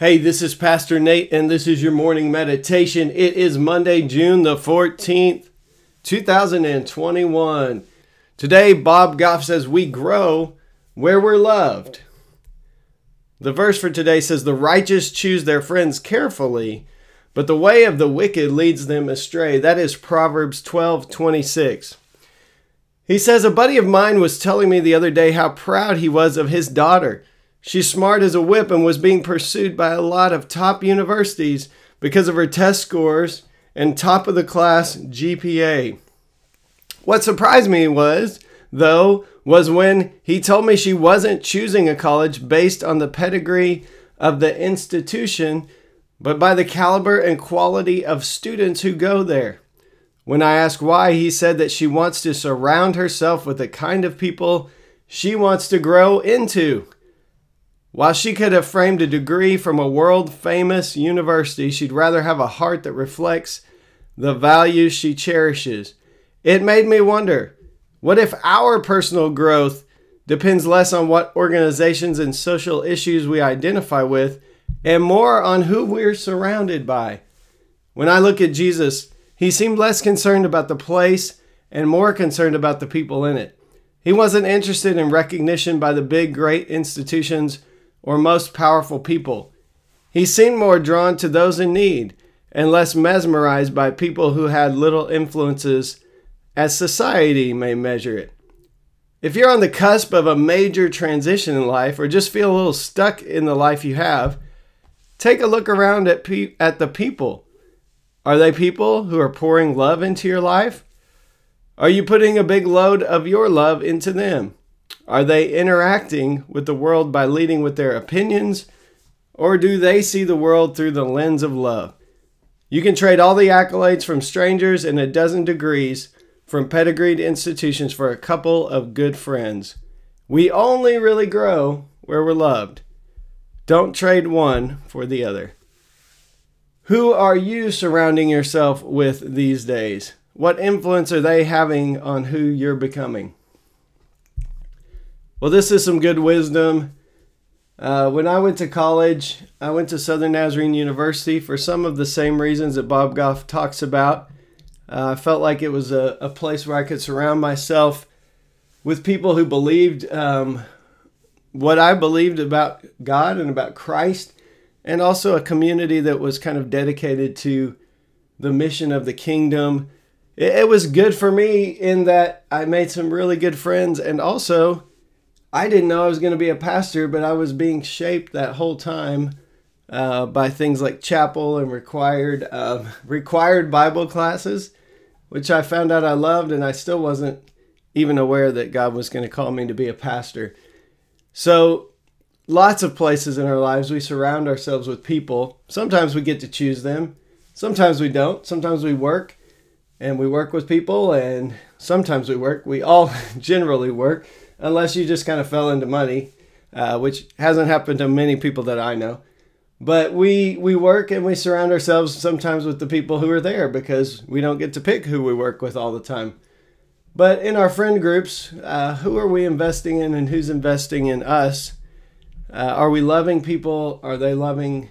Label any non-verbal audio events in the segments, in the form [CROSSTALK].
Hey, this is Pastor Nate, and this is your morning meditation. It is Monday, June the 14th, 2021. Today, Bob Goff says, We grow where we're loved. The verse for today says, The righteous choose their friends carefully, but the way of the wicked leads them astray. That is Proverbs 12 26. He says, A buddy of mine was telling me the other day how proud he was of his daughter. She's smart as a whip and was being pursued by a lot of top universities because of her test scores and top of the class GPA. What surprised me was, though, was when he told me she wasn't choosing a college based on the pedigree of the institution, but by the caliber and quality of students who go there. When I asked why, he said that she wants to surround herself with the kind of people she wants to grow into. While she could have framed a degree from a world famous university, she'd rather have a heart that reflects the values she cherishes. It made me wonder what if our personal growth depends less on what organizations and social issues we identify with and more on who we're surrounded by? When I look at Jesus, he seemed less concerned about the place and more concerned about the people in it. He wasn't interested in recognition by the big, great institutions or most powerful people. He seemed more drawn to those in need and less mesmerized by people who had little influences as society may measure it. If you're on the cusp of a major transition in life or just feel a little stuck in the life you have, take a look around at, pe- at the people. Are they people who are pouring love into your life? Are you putting a big load of your love into them? Are they interacting with the world by leading with their opinions, or do they see the world through the lens of love? You can trade all the accolades from strangers and a dozen degrees from pedigreed institutions for a couple of good friends. We only really grow where we're loved. Don't trade one for the other. Who are you surrounding yourself with these days? What influence are they having on who you're becoming? Well, this is some good wisdom. Uh, when I went to college, I went to Southern Nazarene University for some of the same reasons that Bob Goff talks about. Uh, I felt like it was a, a place where I could surround myself with people who believed um, what I believed about God and about Christ, and also a community that was kind of dedicated to the mission of the kingdom. It, it was good for me in that I made some really good friends, and also I didn't know I was going to be a pastor, but I was being shaped that whole time uh, by things like chapel and required uh, [LAUGHS] required Bible classes, which I found out I loved, and I still wasn't even aware that God was going to call me to be a pastor. So, lots of places in our lives we surround ourselves with people. Sometimes we get to choose them, sometimes we don't. Sometimes we work and we work with people, and sometimes we work. We all [LAUGHS] generally work unless you just kind of fell into money, uh, which hasn't happened to many people that I know. But we we work and we surround ourselves sometimes with the people who are there because we don't get to pick who we work with all the time. But in our friend groups, uh, who are we investing in and who's investing in us? Uh, are we loving people? Are they loving?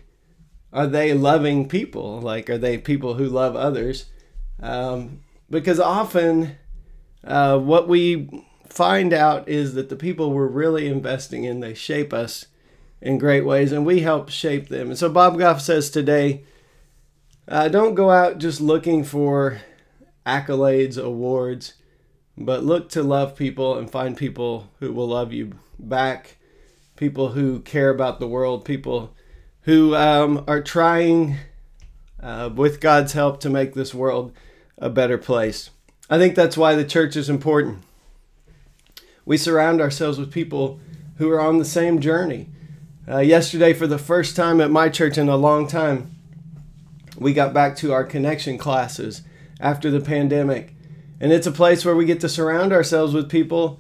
Are they loving people? Like, are they people who love others? Um, because often, uh, what we find out is that the people we're really investing in they shape us in great ways and we help shape them. And so bob goff says today uh, don't go out just looking for accolades awards but look to love people and find people who will love you back people who care about the world people who um, are trying uh, with god's help to make this world a better place. I think that's why the church is important we surround ourselves with people who are on the same journey. Uh, yesterday, for the first time at my church in a long time, we got back to our connection classes. after the pandemic. And it's a place where we get to surround ourselves with people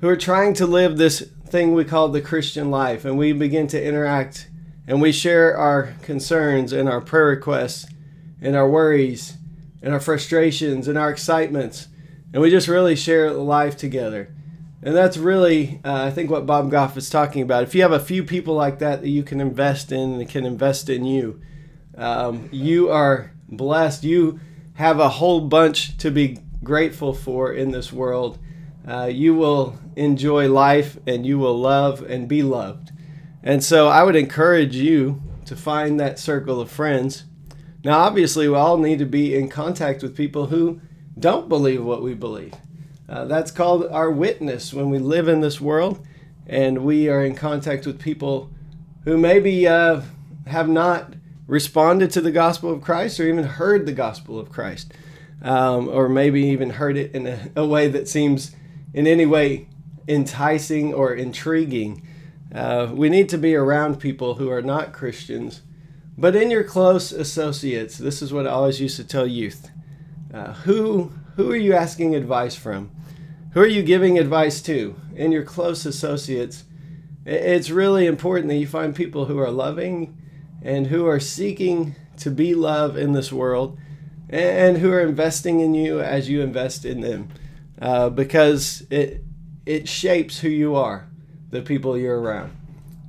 who are trying to live this thing we call the Christian life. And we begin to interact and we share our concerns and our prayer requests and our worries and our frustrations and our excitements. And we just really share life together. And that's really, uh, I think, what Bob Goff is talking about. If you have a few people like that that you can invest in and can invest in you, um, you are blessed. You have a whole bunch to be grateful for in this world. Uh, you will enjoy life and you will love and be loved. And so I would encourage you to find that circle of friends. Now, obviously, we all need to be in contact with people who don't believe what we believe. Uh, that's called our witness when we live in this world and we are in contact with people who maybe uh, have not responded to the gospel of Christ or even heard the gospel of Christ, um, or maybe even heard it in a, a, way that seems in any way enticing or intriguing. Uh, we need to be around people who are not Christians, but in your close associates. This is what I always used to tell youth. Uh, who who are you asking advice from? Who are you giving advice to? In your close associates, it's really important that you find people who are loving and who are seeking to be love in this world and who are investing in you as you invest in them uh, because it it shapes who you are the people you're around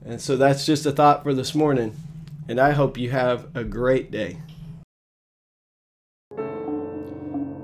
and so that's just a thought for this morning and i hope you have a great day